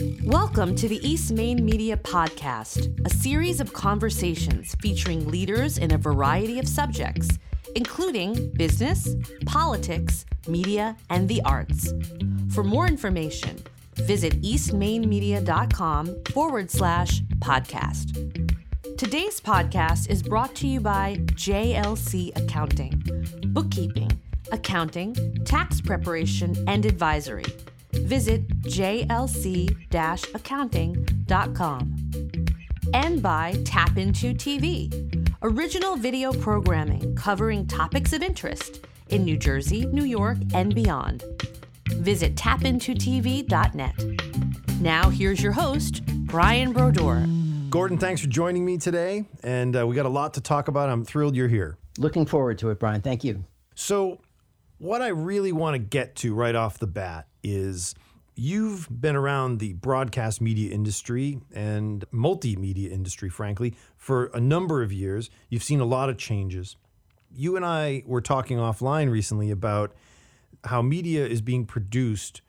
Welcome to the East Main Media Podcast, a series of conversations featuring leaders in a variety of subjects, including business, politics, media, and the arts. For more information, visit eastmainmedia.com forward slash podcast. Today's podcast is brought to you by JLC Accounting, bookkeeping, accounting, tax preparation, and advisory. Visit jlc accounting.com. And by Tap Into TV, original video programming covering topics of interest in New Jersey, New York, and beyond. Visit tapintotv.net. Now, here's your host, Brian Brodeur. Gordon, thanks for joining me today. And uh, we got a lot to talk about. I'm thrilled you're here. Looking forward to it, Brian. Thank you. So, what I really want to get to right off the bat is you've been around the broadcast media industry and multimedia industry, frankly, for a number of years. You've seen a lot of changes. You and I were talking offline recently about how media is being produced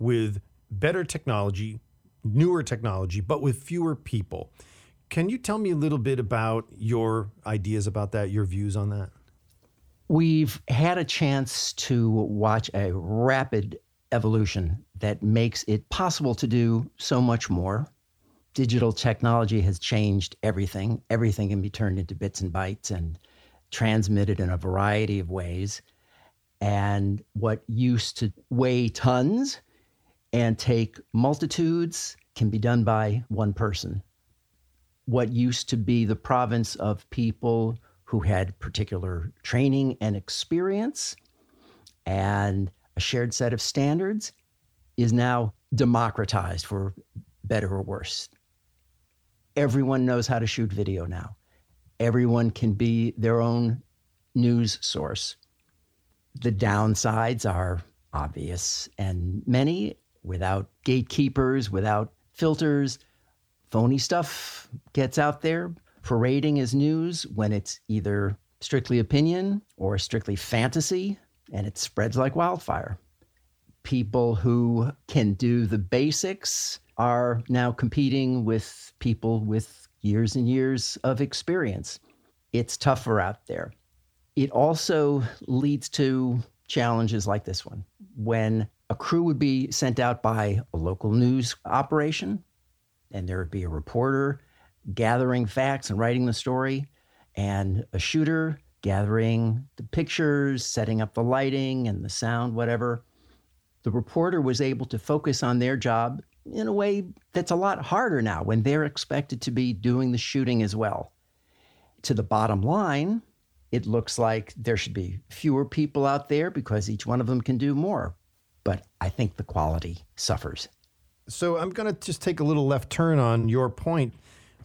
with better technology, newer technology, but with fewer people. Can you tell me a little bit about your ideas about that, your views on that? We've had a chance to watch a rapid evolution that makes it possible to do so much more. Digital technology has changed everything. Everything can be turned into bits and bytes and transmitted in a variety of ways. And what used to weigh tons and take multitudes can be done by one person. What used to be the province of people who had particular training and experience and a shared set of standards is now democratized for better or worse. Everyone knows how to shoot video now. Everyone can be their own news source. The downsides are obvious and many without gatekeepers, without filters. Phony stuff gets out there parading as news when it's either strictly opinion or strictly fantasy, and it spreads like wildfire. People who can do the basics are now competing with people with years and years of experience. It's tougher out there. It also leads to challenges like this one. When a crew would be sent out by a local news operation, and there would be a reporter gathering facts and writing the story, and a shooter gathering the pictures, setting up the lighting and the sound, whatever. The reporter was able to focus on their job in a way that's a lot harder now when they're expected to be doing the shooting as well. To the bottom line, it looks like there should be fewer people out there because each one of them can do more. But I think the quality suffers. So I'm going to just take a little left turn on your point.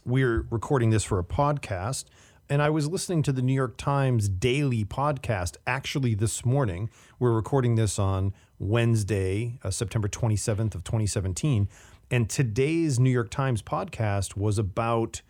We're recording this for a podcast. And I was listening to the New York Times daily podcast actually this morning. We're recording this on Wednesday, uh, September 27th of 2017. And today's New York Times podcast was about,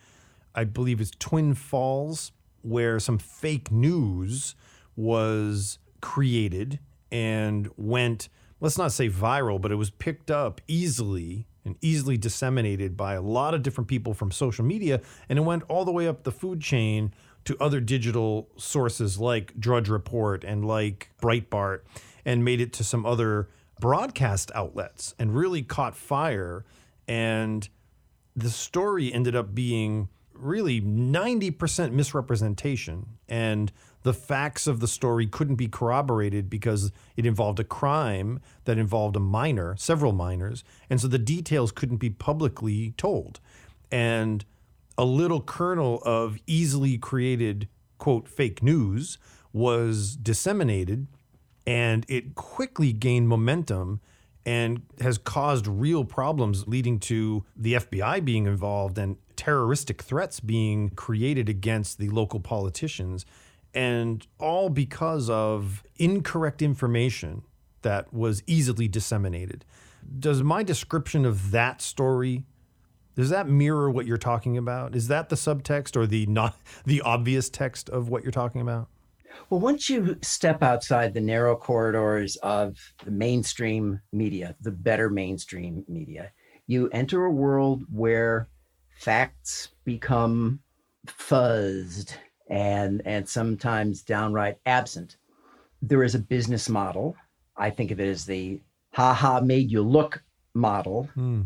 I believe it's Twin Falls, where some fake news was created and went, let's not say viral, but it was picked up easily and easily disseminated by a lot of different people from social media. And it went all the way up the food chain to other digital sources like Drudge Report and like Breitbart and made it to some other broadcast outlets and really caught fire. And the story ended up being really 90% misrepresentation. And the facts of the story couldn't be corroborated because it involved a crime that involved a minor, several minors. And so the details couldn't be publicly told. And a little kernel of easily created, quote, fake news was disseminated and it quickly gained momentum and has caused real problems leading to the FBI being involved and terroristic threats being created against the local politicians and all because of incorrect information that was easily disseminated. Does my description of that story does that mirror what you're talking about? Is that the subtext or the not the obvious text of what you're talking about? Well, once you step outside the narrow corridors of the mainstream media, the better mainstream media, You enter a world where facts become fuzzed and and sometimes downright absent. There is a business model. I think of it as the ha ha made you look model Hmm.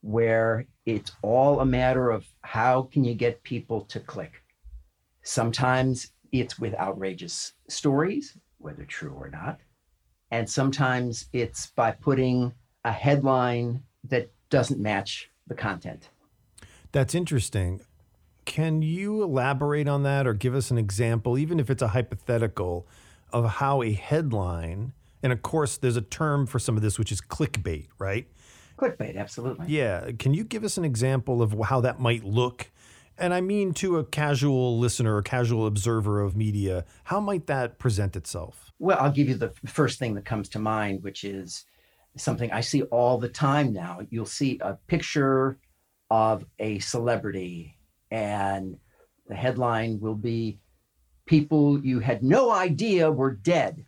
where it's all a matter of how can you get people to click. Sometimes it's with outrageous stories, whether true or not. And sometimes it's by putting a headline that doesn't match the content. That's interesting. Can you elaborate on that or give us an example, even if it's a hypothetical, of how a headline, and of course, there's a term for some of this, which is clickbait, right? Clickbait, absolutely. Yeah. Can you give us an example of how that might look? And I mean to a casual listener or casual observer of media, how might that present itself? Well, I'll give you the first thing that comes to mind, which is something I see all the time now. You'll see a picture of a celebrity, and the headline will be People you had no idea were dead.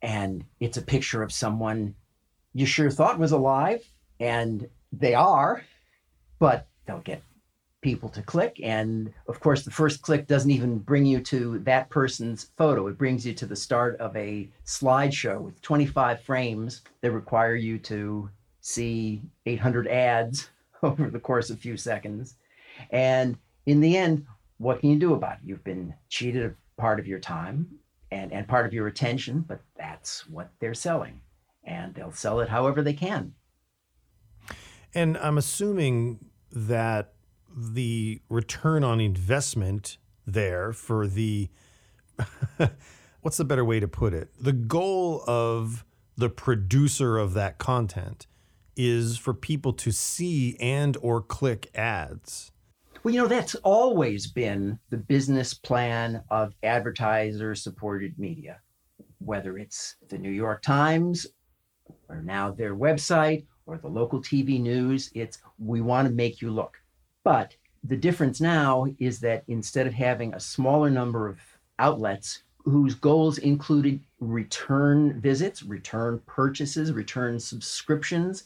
And it's a picture of someone you sure thought was alive, and they are, but they'll get people to click. And of course, the first click doesn't even bring you to that person's photo. It brings you to the start of a slideshow with 25 frames that require you to see 800 ads over the course of a few seconds. And in the end, what can you do about it? You've been cheated of part of your time and, and part of your attention, but that's what they're selling. And they'll sell it however they can. And I'm assuming that the return on investment there for the what's the better way to put it? The goal of the producer of that content is for people to see and or click ads. Well, you know, that's always been the business plan of advertiser supported media, whether it's the New York Times or now their website or the local TV news. It's we want to make you look. But the difference now is that instead of having a smaller number of outlets whose goals included return visits, return purchases, return subscriptions,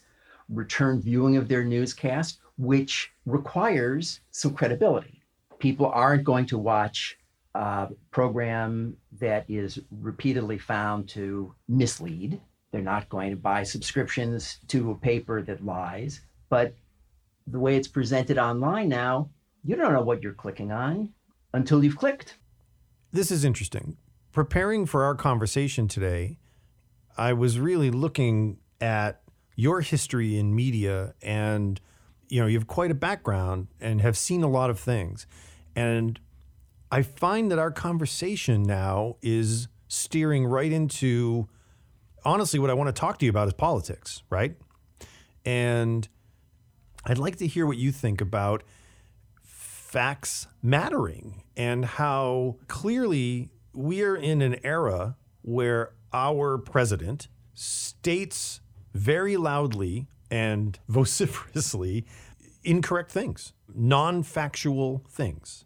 return viewing of their newscast, which requires some credibility. People aren't going to watch a program that is repeatedly found to mislead. They're not going to buy subscriptions to a paper that lies. But the way it's presented online now, you don't know what you're clicking on until you've clicked. This is interesting. Preparing for our conversation today, I was really looking at your history in media and you know, you have quite a background and have seen a lot of things. And I find that our conversation now is steering right into honestly what I want to talk to you about is politics, right? And I'd like to hear what you think about facts mattering and how clearly we are in an era where our president states very loudly and vociferously incorrect things, non factual things.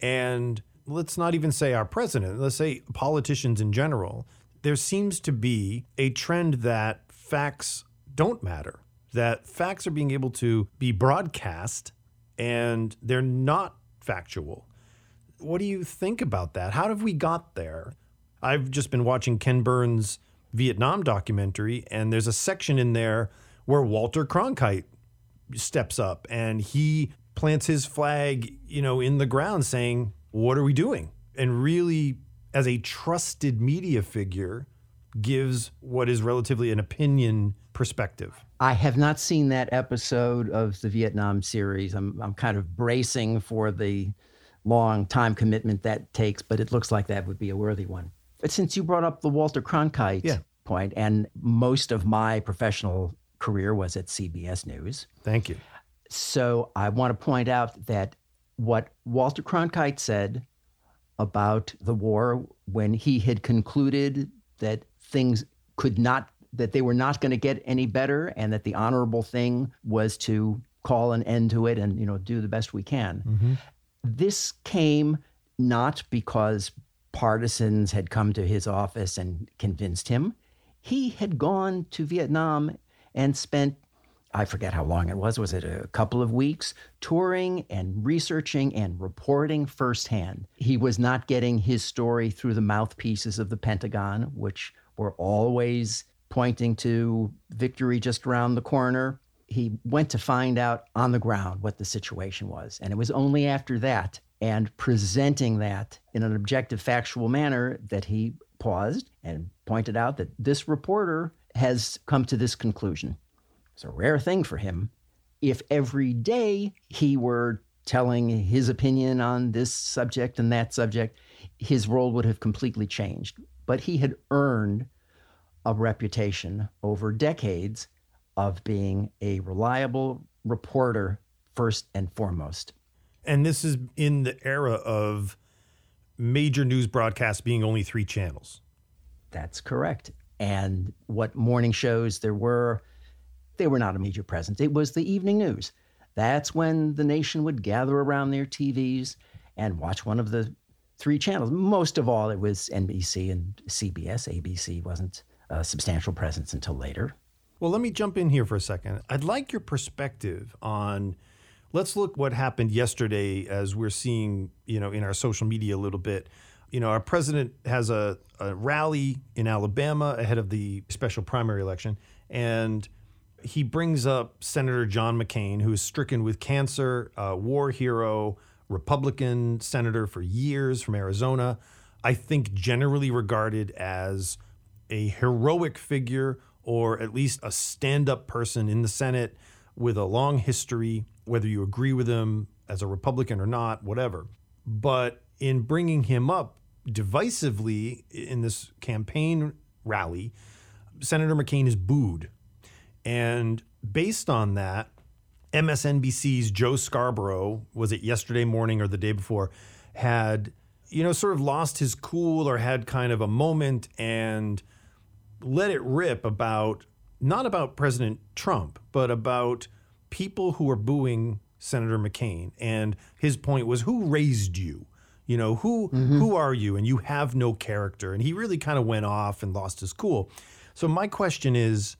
And let's not even say our president, let's say politicians in general. There seems to be a trend that facts don't matter, that facts are being able to be broadcast and they're not factual. What do you think about that? How have we got there? I've just been watching Ken Burns' Vietnam documentary, and there's a section in there where Walter Cronkite steps up and he plants his flag, you know, in the ground saying, "What are we doing?" and really as a trusted media figure gives what is relatively an opinion perspective. I have not seen that episode of the Vietnam series. I'm I'm kind of bracing for the long time commitment that takes, but it looks like that would be a worthy one. But since you brought up the Walter Cronkite Yeah. point, and most of my professional career was at CBS News, Thank you. so I want to point out that what Walter Cronkite said about the war when he had concluded that things could not that they were not going to get any better and that the honorable thing was to call an end to it and you know do the best we can. Mm-hmm. This came not because partisans had come to his office and convinced him. He had gone to Vietnam and spent I forget how long it was. Was it a couple of weeks? Touring and researching and reporting firsthand. He was not getting his story through the mouthpieces of the Pentagon, which were always pointing to victory just around the corner. He went to find out on the ground what the situation was. And it was only after that and presenting that in an objective, factual manner that he paused and pointed out that this reporter has come to this conclusion. It's a rare thing for him. If every day he were telling his opinion on this subject and that subject, his role would have completely changed. But he had earned a reputation over decades of being a reliable reporter first and foremost. And this is in the era of major news broadcasts being only three channels. That's correct. And what morning shows there were they were not a major presence. It was the evening news. That's when the nation would gather around their TVs and watch one of the three channels. Most of all, it was NBC and CBS. ABC wasn't a substantial presence until later. Well, let me jump in here for a second. I'd like your perspective on let's look what happened yesterday as we're seeing, you know, in our social media a little bit. You know, our president has a, a rally in Alabama ahead of the special primary election, and he brings up Senator John McCain, who is stricken with cancer, a war hero, Republican senator for years from Arizona. I think generally regarded as a heroic figure or at least a stand up person in the Senate with a long history, whether you agree with him as a Republican or not, whatever. But in bringing him up divisively in this campaign rally, Senator McCain is booed and based on that, MSNBC's Joe Scarborough, was it yesterday morning or the day before, had, you know, sort of lost his cool or had kind of a moment and let it rip about not about President Trump, but about people who are booing Senator McCain. And his point was, who raised you? You know, who mm-hmm. who are you? And you have no character. And he really kind of went off and lost his cool. So my question is,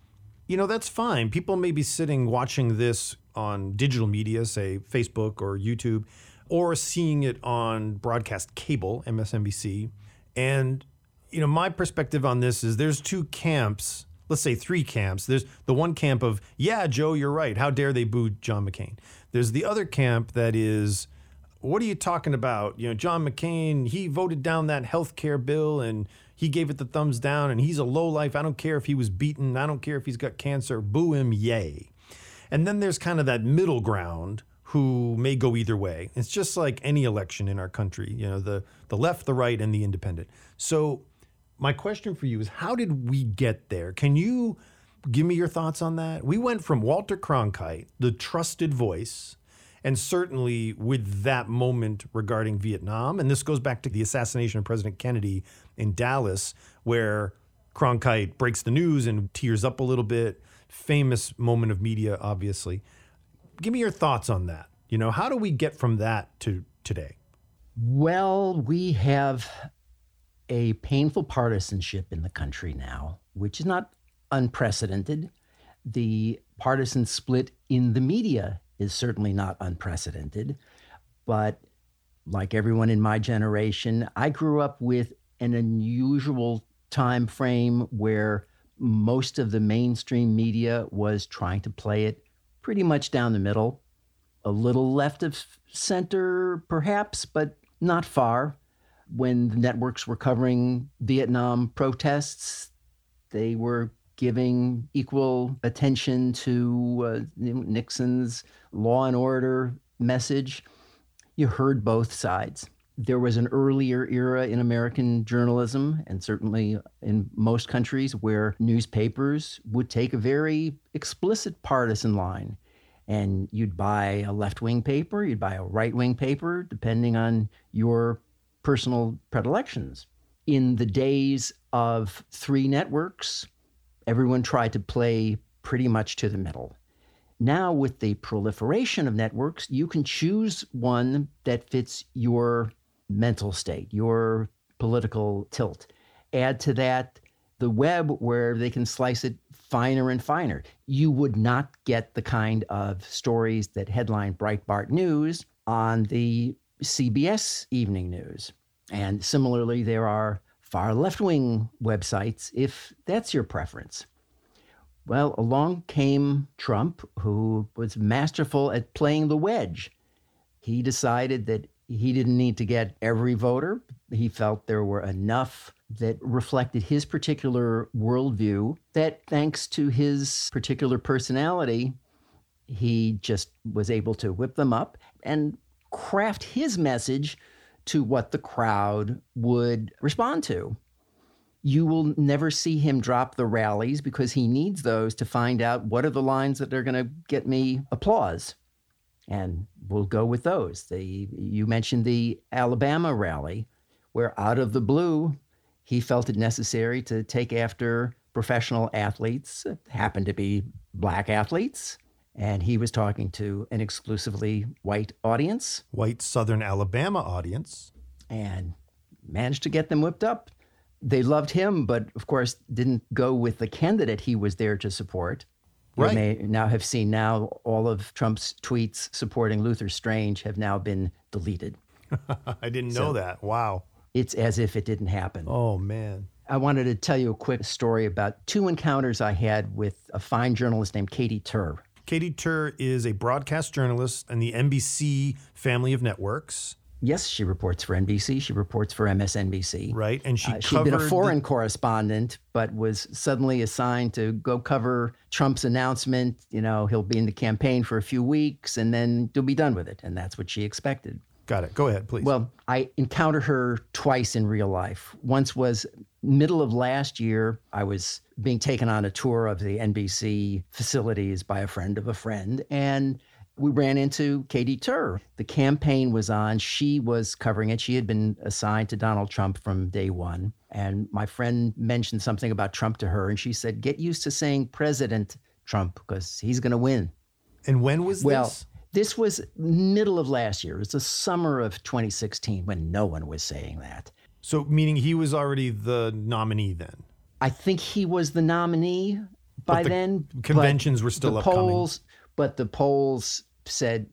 you know, that's fine. People may be sitting watching this on digital media, say Facebook or YouTube, or seeing it on broadcast cable, MSNBC. And, you know, my perspective on this is there's two camps, let's say three camps. There's the one camp of, yeah, Joe, you're right. How dare they boo John McCain? There's the other camp that is, what are you talking about? You know, John McCain, he voted down that health care bill and he gave it the thumbs down and he's a low life. I don't care if he was beaten. I don't care if he's got cancer. Boo him, yay. And then there's kind of that middle ground who may go either way. It's just like any election in our country, you know, the the left, the right, and the independent. So my question for you is how did we get there? Can you give me your thoughts on that? We went from Walter Cronkite, the trusted voice, and certainly with that moment regarding Vietnam, and this goes back to the assassination of President Kennedy in Dallas, where Cronkite breaks the news and tears up a little bit. Famous moment of media, obviously. Give me your thoughts on that. You know, how do we get from that to today? Well, we have a painful partisanship in the country now, which is not unprecedented. The partisan split in the media is certainly not unprecedented. But like everyone in my generation, I grew up with an unusual time frame where most of the mainstream media was trying to play it pretty much down the middle, a little left of center, perhaps, but not far. When the networks were covering Vietnam protests, they were giving equal attention to uh, Nixon's law and order message. You heard both sides. There was an earlier era in American journalism, and certainly in most countries, where newspapers would take a very explicit partisan line. And you'd buy a left wing paper, you'd buy a right wing paper, depending on your personal predilections. In the days of three networks, everyone tried to play pretty much to the middle. Now, with the proliferation of networks, you can choose one that fits your mental state, your political tilt. Add to that the web, where they can slice it finer and finer. You would not get the kind of stories that headline Breitbart News on the CBS Evening News. And similarly, there are far left wing websites if that's your preference. Well, along came Trump, who was masterful at playing the wedge. He decided that he didn't need to get every voter. He felt there were enough that reflected his particular worldview that, thanks to his particular personality, he just was able to whip them up and craft his message to what the crowd would respond to. You will never see him drop the rallies because he needs those to find out what are the lines that are going to get me applause. And we'll go with those. The, you mentioned the Alabama rally, where out of the blue, he felt it necessary to take after professional athletes, happened to be black athletes, and he was talking to an exclusively white audience. White Southern Alabama audience. And managed to get them whipped up. They loved him, but of course didn't go with the candidate he was there to support. Right. You may now have seen now all of Trump's tweets supporting Luther Strange have now been deleted. I didn't know that. Wow. It's as if it didn't happen. Oh, man. I wanted to tell you a quick story about two encounters I had with a fine journalist named Katy Tur. Katy Tur is a broadcast journalist in the NBC family of networks, Yes, she reports for NBC. She reports for MSNBC. right? And she Uh, she'd been a the- foreign correspondent, but was suddenly assigned to go cover Trump's announcement. You know, he'll be in the campaign for a few weeks and then he'll be done with it. And that's what she expected. Got it. Go ahead, please. Well, I encountered her twice in real life. Once was middle of last year. I was being taken on a tour of the NBC facilities by a friend of a friend, and we ran into Katy Tur. The campaign was on. She was covering it. She had been assigned to Donald Trump from day one. And my friend mentioned something about Trump to her, and she said, Get used to saying President Trump because he's going to win. and when was Well, this? This was middle of last year. It was the summer of 2016 when no one was saying that. So, meaning he was already the nominee then. I think he was the nominee by the then. but conventions were still the upcoming. polls, but the polls said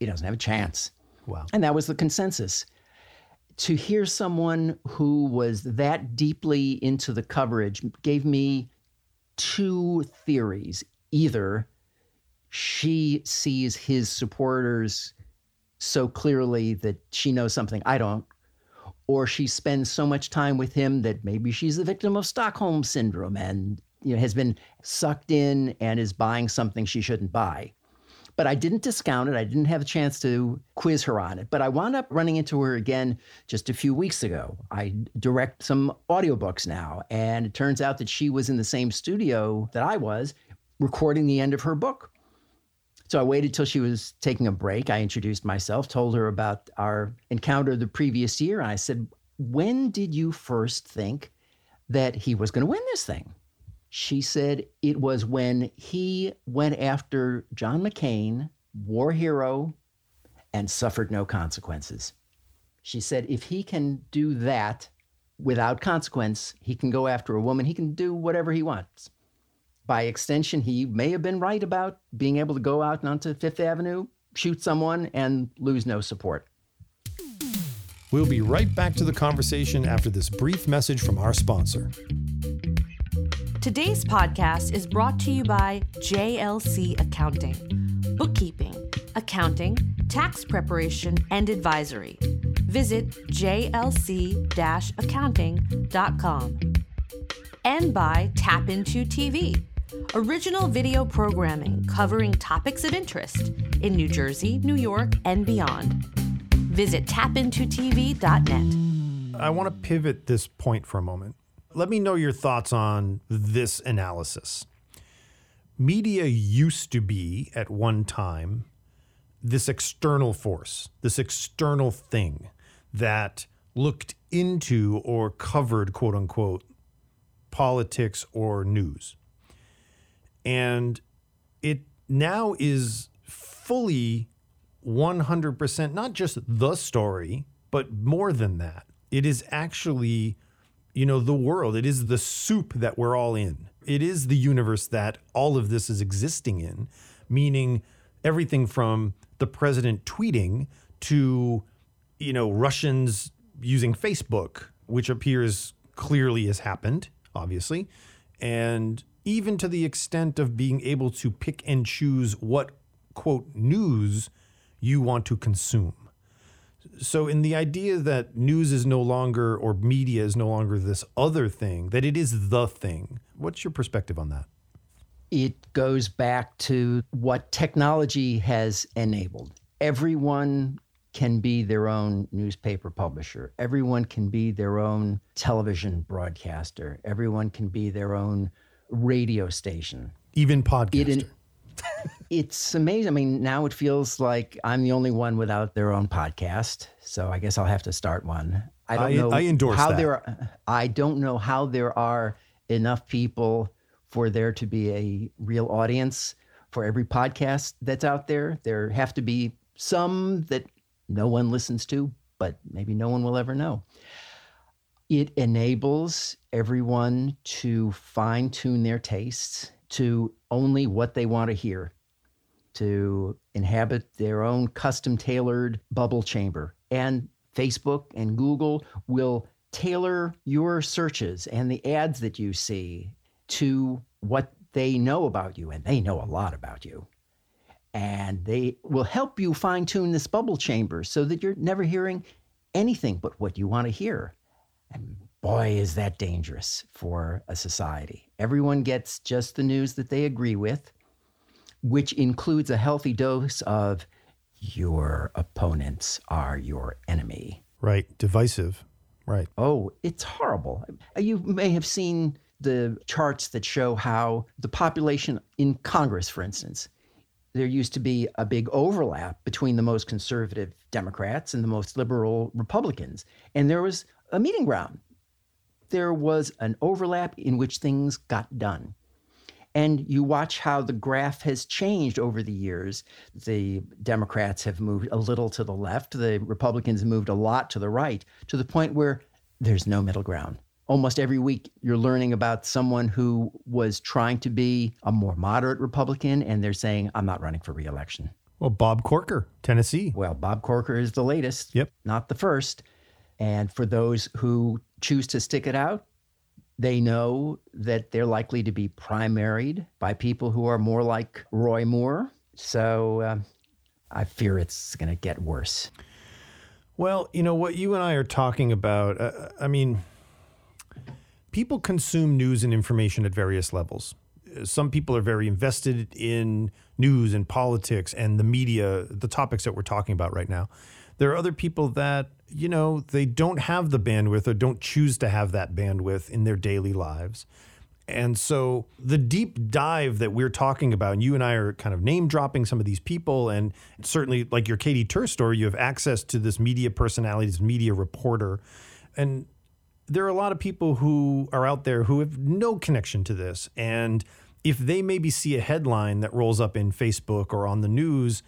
he doesn't have a chance. Wow. And that was the consensus. To hear someone who was that deeply into the coverage gave me two theories. Either she sees his supporters so clearly that she knows something I don't, or she spends so much time with him that maybe she's the victim of Stockholm syndrome and you know, has been sucked in and is buying something she shouldn't buy. But I didn't discount it. I didn't have a chance to quiz her on it. But I wound up running into her again just a few weeks ago. I direct some audiobooks now, and it turns out that she was in the same studio that I was recording the end of her book. So I waited till she was taking a break. I introduced myself, told her about our encounter the previous year, and I said, When did you first think that he was going to win this thing? She said it was when he went after John McCain, war hero, and suffered no consequences. She said if he can do that without consequence, he can go after a woman, he can do whatever he wants. By extension, he may have been right about being able to go out onto Fifth Avenue, shoot someone, and lose no support. We'll be right back to the conversation after this brief message from our sponsor. Today's podcast is brought to you by JLC Accounting, bookkeeping, accounting, tax preparation, and advisory. Visit jlc accounting.com. And by Tap Into TV, original video programming covering topics of interest in New Jersey, New York, and beyond. Visit tapintotv.net. I want to pivot this point for a moment. Let me know your thoughts on this analysis. Media used to be, at one time, this external force, this external thing that looked into or covered, quote unquote, politics or news. And it now is fully 100% not just the story, but more than that. It is actually, you know, the world. It is the soup that we're all in. it is the universe that all of this is existing in, meaning everything from the president tweeting to, you know, Russians using Facebook, which appears clearly has happened, obviously, and even to the extent of being able to pick and choose what, quote, news you want to consume. So, in the idea that news is no longer, or media is no longer this other thing, that it is the thing, what's your perspective on that? It goes back to what technology has enabled. Everyone can be their own newspaper publisher. Everyone can be their own television broadcaster. Everyone can be their own radio station. Even podcaster. It, it's amazing. I mean, now it feels like I'm the only one without their own podcast. So I guess I'll have to start one. I don't I, know I endorse how that. there are, I don't know how there are enough people for there to be a real audience for every podcast that's out there. There have to be some that no one listens to, but maybe no one will ever know. It enables everyone to fine tune their tastes to only what they want to hear, to inhabit their own custom tailored bubble chamber. And Facebook and Google will tailor your searches and the ads that you see to what they know about you. And they know a lot about you and they will help you fine tune this bubble chamber so that you're never hearing anything but what you want to hear. And boy, is that dangerous for a society. Everyone gets just the news that they agree with, which includes a healthy dose of your opponents are your enemy. Right. Divisive. Right. Oh, it's horrible. You may have seen the charts that show how the population in Congress, for instance, there used to be a big overlap between the most conservative Democrats and the most liberal Republicans. And there was a meeting ground. There was an overlap in which things got done. And you watch how the graph has changed over the years. The Democrats have moved a little to the left, the Republicans moved a lot to the right, to the point where there's no middle ground almost every week you're learning about someone who was trying to be a more moderate Republican and they're saying, I'm not running for reelection. Well, Bob Corker, Tennessee. Well, Bob Corker is the latest, yep. not the first. And for those who choose to stick it out, they know that they're likely to be primaried by people who are more like Roy Moore. So uh, I fear it's going to get worse. Well, you know, what you and I are talking about, uh, I mean, people consume news and information at various levels. Some people are very invested in news and politics and the media, the topics that we're talking about right now. There are other people that, you know, they don't have the bandwidth or don't choose to have that bandwidth in their daily lives. And so the deep dive that we're talking about, and you and I are kind of name dropping some of these people, and certainly like your Katy Tur story, you have access to this media personality, this media reporter. And there are a lot of people who are out there who have no connection to this. And if they maybe see a headline that rolls up in Facebook or on the news,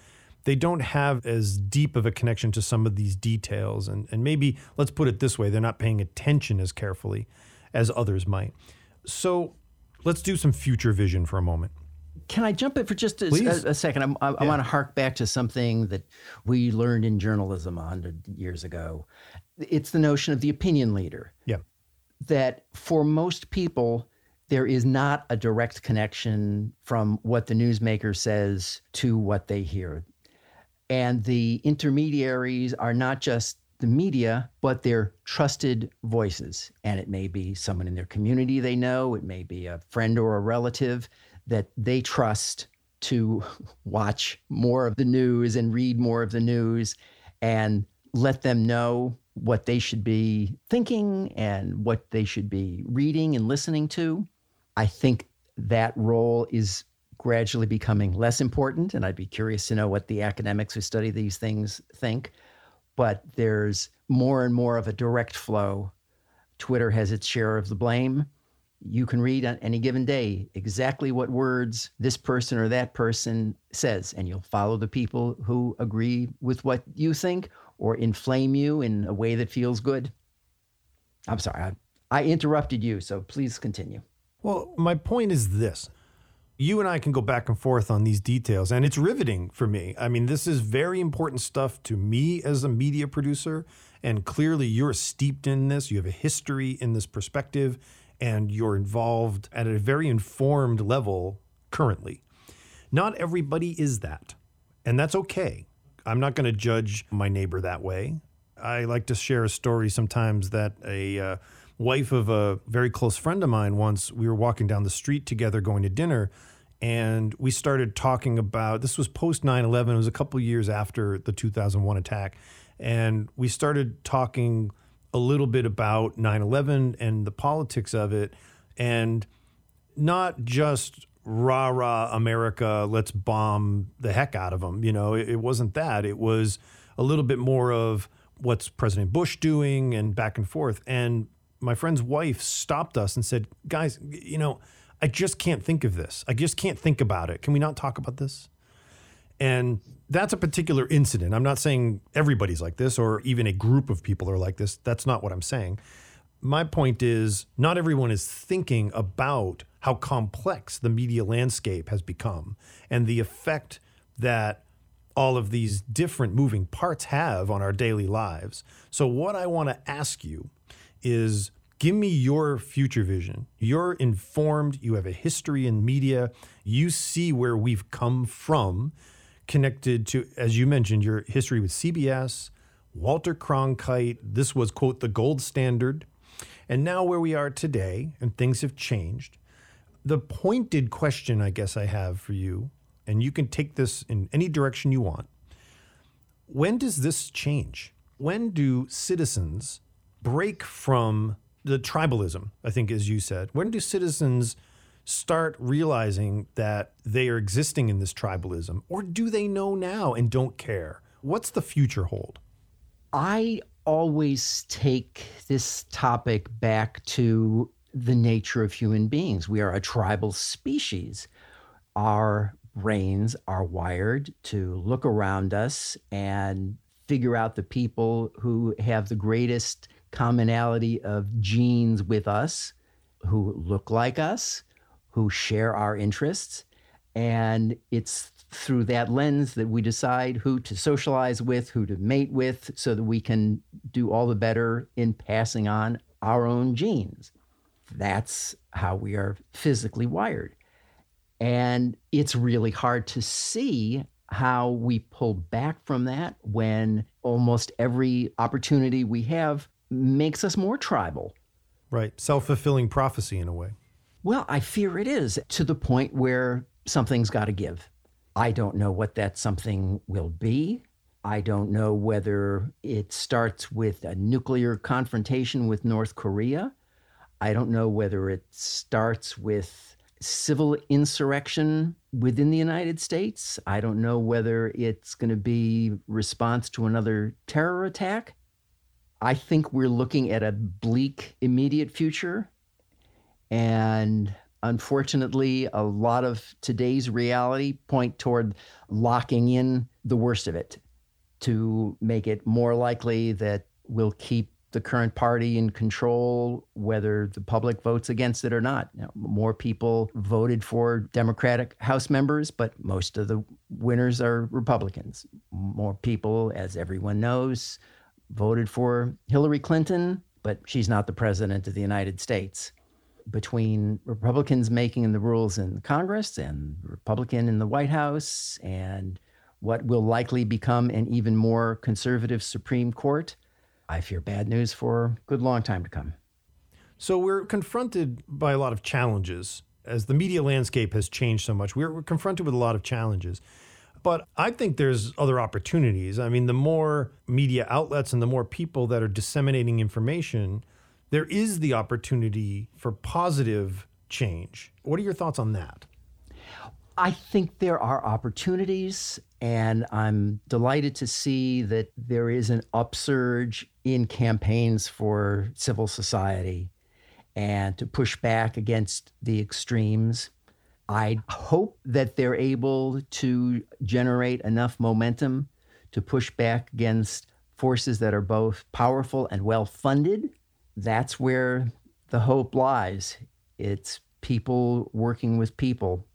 they don't have as deep of a connection to some of these details. And, and maybe, let's put it this way, they're not paying attention as carefully as others might. So let's do some future vision for a moment. Can I jump in for just a, a, a second? I, I, yeah. I want to hark back to something that we learned in journalism a hundred years ago, it's the notion of the opinion leader. Yeah. That for most people, there is not a direct connection from what the newsmaker says to what they hear. And the intermediaries are not just the media, but they're trusted voices. And it may be someone in their community they know, it may be a friend or a relative that they trust to watch more of the news and read more of the news and let them know what they should be thinking and what they should be reading and listening to. I think that role is gradually becoming less important, and I'd be curious to know what the academics who study these things think. But there's more and more of a direct flow. Twitter has its share of the blame. You can read on any given day exactly what words this person or that person says, and you'll follow the people who agree with what you think or inflame you in a way that feels good. I'm sorry, I, I interrupted you, so please continue. Well, my point is this. You and I can go back and forth on these details, and it's riveting for me. I mean, this is very important stuff to me as a media producer. And clearly, you're steeped in this. You have a history in this perspective, and you're involved at a very informed level currently. Not everybody is that, and that's okay. I'm not going to judge my neighbor that way. I like to share a story sometimes that a uh, wife of a very close friend of mine once we were walking down the street together going to dinner and we started talking about this was post 9-11 it was a couple years after the 2001 attack and we started talking a little bit about 9-11 and the politics of it and not just rah rah america let's bomb the heck out of them you know it, it wasn't that it was a little bit more of what's president bush doing and back and forth and my friend's wife stopped us and said guys you know i just can't think of this i just can't think about it can we not talk about this and that's a particular incident. I'm not saying everybody's like this or even a group of people are like this. That's not what I'm saying. My point is, not everyone is thinking about how complex the media landscape has become and the effect that all of these different moving parts have on our daily lives. So, what I want to ask you is give me your future vision. You're informed, you have a history in media, you see where we've come from connected to, as you mentioned, your history with CBS, Walter Cronkite. This was, quote, the gold standard. And now where we are today, and things have changed. The pointed question I guess I have for you, and you can take this in any direction you want. When does this change? When do citizens break from the tribalism, I think, as you said? When do citizens start realizing that they are existing in this tribalism? Or do they know now and don't care? What's the future hold? I always take this topic back to the nature of human beings. We are a tribal species. Our brains are wired to look around us and figure out the people who have the greatest commonality of genes with us, who look like us, who share our interests. And it's through that lens that we decide who to socialize with, who to mate with, so that we can do all the better in passing on our own genes. That's how we are physically wired. And it's really hard to see how we pull back from that when almost every opportunity we have makes us more tribal. Right. Self fulfilling prophecy in a way. Well, I fear it is to the point where something's got to give. I don't know what that something will be. I don't know whether it starts with a nuclear confrontation with North Korea. I don't know whether it starts with civil insurrection within the United States. I don't know whether it's going to be response to another terror attack. I think we're looking at a bleak immediate future and unfortunately, a lot of today's reality point toward locking in the worst of it to make it more likely that we'll keep the current party in control, whether the public votes against it or not. You know, more people voted for Democratic House members, but most of the winners are Republicans. More people, as everyone knows, voted for Hillary Clinton, but she's not the president of the United States between Republicans making the rules in Congress and Republican in the White House and what will likely become an even more conservative Supreme Court, I fear bad news for a good long time to come. So we're confronted by a lot of challenges. As the media landscape has changed so much, we're, we're confronted with a lot of challenges. But I think there's other opportunities. I mean, the more media outlets and the more people that are disseminating information, there is the opportunity for positive change. What are your thoughts on that? I think there are opportunities, and I'm delighted to see that there is an upsurge in campaigns for civil society and to push back against the extremes. I hope that they're able to generate enough momentum to push back against forces that are both powerful and well funded that's where the hope lies. It's people working with people.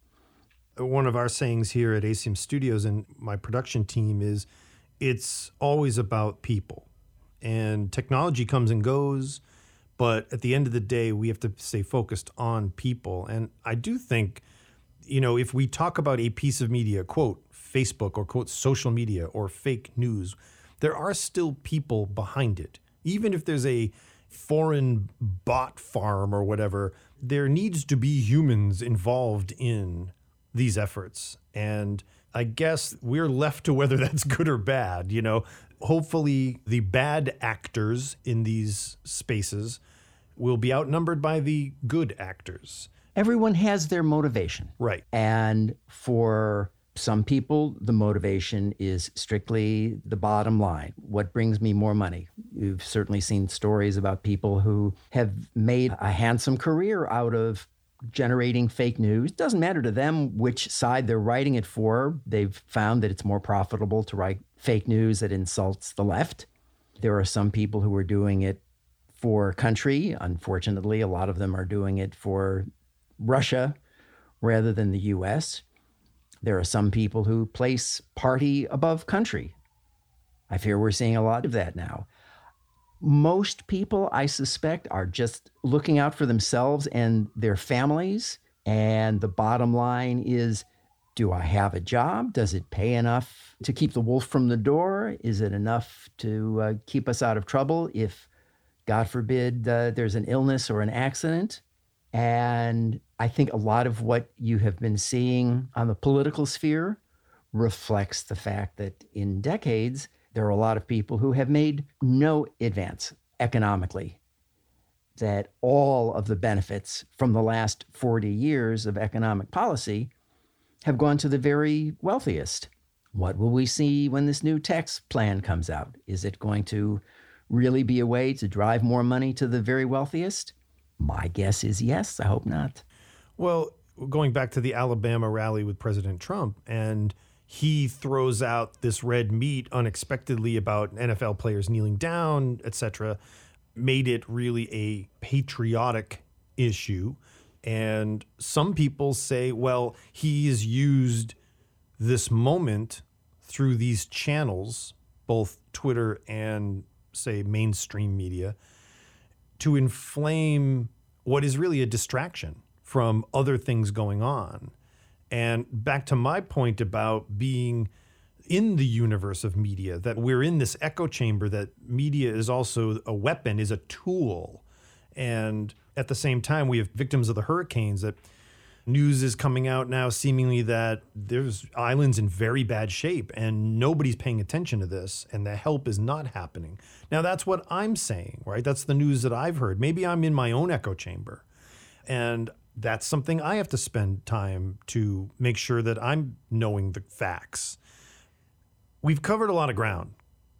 One of our sayings here at ACM Studios and my production team is it's always about people. And technology comes and goes, but at the end of the day, we have to stay focused on people. And I do think, you know, if we talk about a piece of media, quote, Facebook or quote, social media or fake news, there are still people behind it. Even if there's a foreign bot farm or whatever, there needs to be humans involved in these efforts. And I guess we're left to whether that's good or bad. You know, hopefully the bad actors in these spaces will be outnumbered by the good actors. Everyone has their motivation. Right. And for some people, the motivation is strictly the bottom line. What brings me more money? You've certainly seen stories about people who have made a handsome career out of generating fake news. Doesn't matter to them which side they're writing it for. They've found that it's more profitable to write fake news that insults the left. There are some people who are doing it for country. Unfortunately, a lot of them are doing it for Russia rather than the US. There are some people who place party above country. I fear we're seeing a lot of that now. Most people, I suspect, are just looking out for themselves and their families. And the bottom line is do I have a job? Does it pay enough to keep the wolf from the door? Is it enough to uh, keep us out of trouble if, God forbid, uh, there's an illness or an accident? And I think a lot of what you have been seeing on the political sphere reflects the fact that in decades, there are a lot of people who have made no advance economically. That all of the benefits from the last 40 years of economic policy have gone to the very wealthiest. What will we see when this new tax plan comes out? Is it going to really be a way to drive more money to the very wealthiest? My guess is yes. I hope not. Well, going back to the Alabama rally with President Trump, and he throws out this red meat unexpectedly about NFL players kneeling down, etc., made it really a patriotic issue. And some people say, well, he's used this moment through these channels, both Twitter and, say, mainstream media, to inflame what is really a distraction from other things going on. And back to my point about being in the universe of media, that we're in this echo chamber, that media is also a weapon, is a tool. And at the same time, we have victims of the hurricanes that news is coming out now seemingly that there's islands in very bad shape and nobody's paying attention to this and the help is not happening. Now that's what I'm saying, right? That's the news that I've heard. Maybe I'm in my own echo chamber. And that's something I have to spend time to make sure that I'm knowing the facts. We've covered a lot of ground.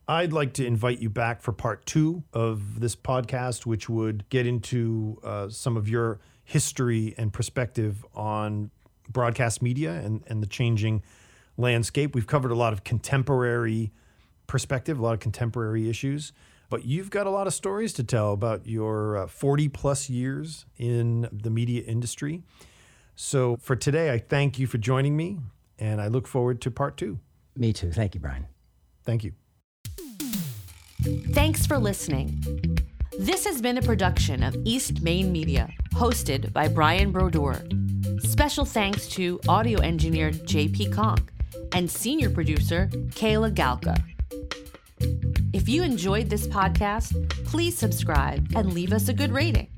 I'd like to invite you back for part two of this podcast, which would get into uh, some of your history and perspective on broadcast media and, and the changing landscape. We've covered a lot of contemporary perspective, a lot of contemporary issues, but you've got a lot of stories to tell about your uh, 40 plus years in the media industry. So for today, I thank you for joining me, and I look forward to part two. Me too. Thank you, Brian. Thank you. Thanks for listening. This has been a production of East Main Media, hosted by Brian Brodeur. Special thanks to audio engineer JP Conk and senior producer Kayla Galka. If you enjoyed this podcast, please subscribe and leave us a good rating.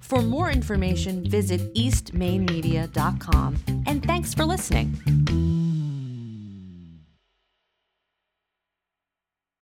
For more information, visit eastmainmedia.com and thanks for listening.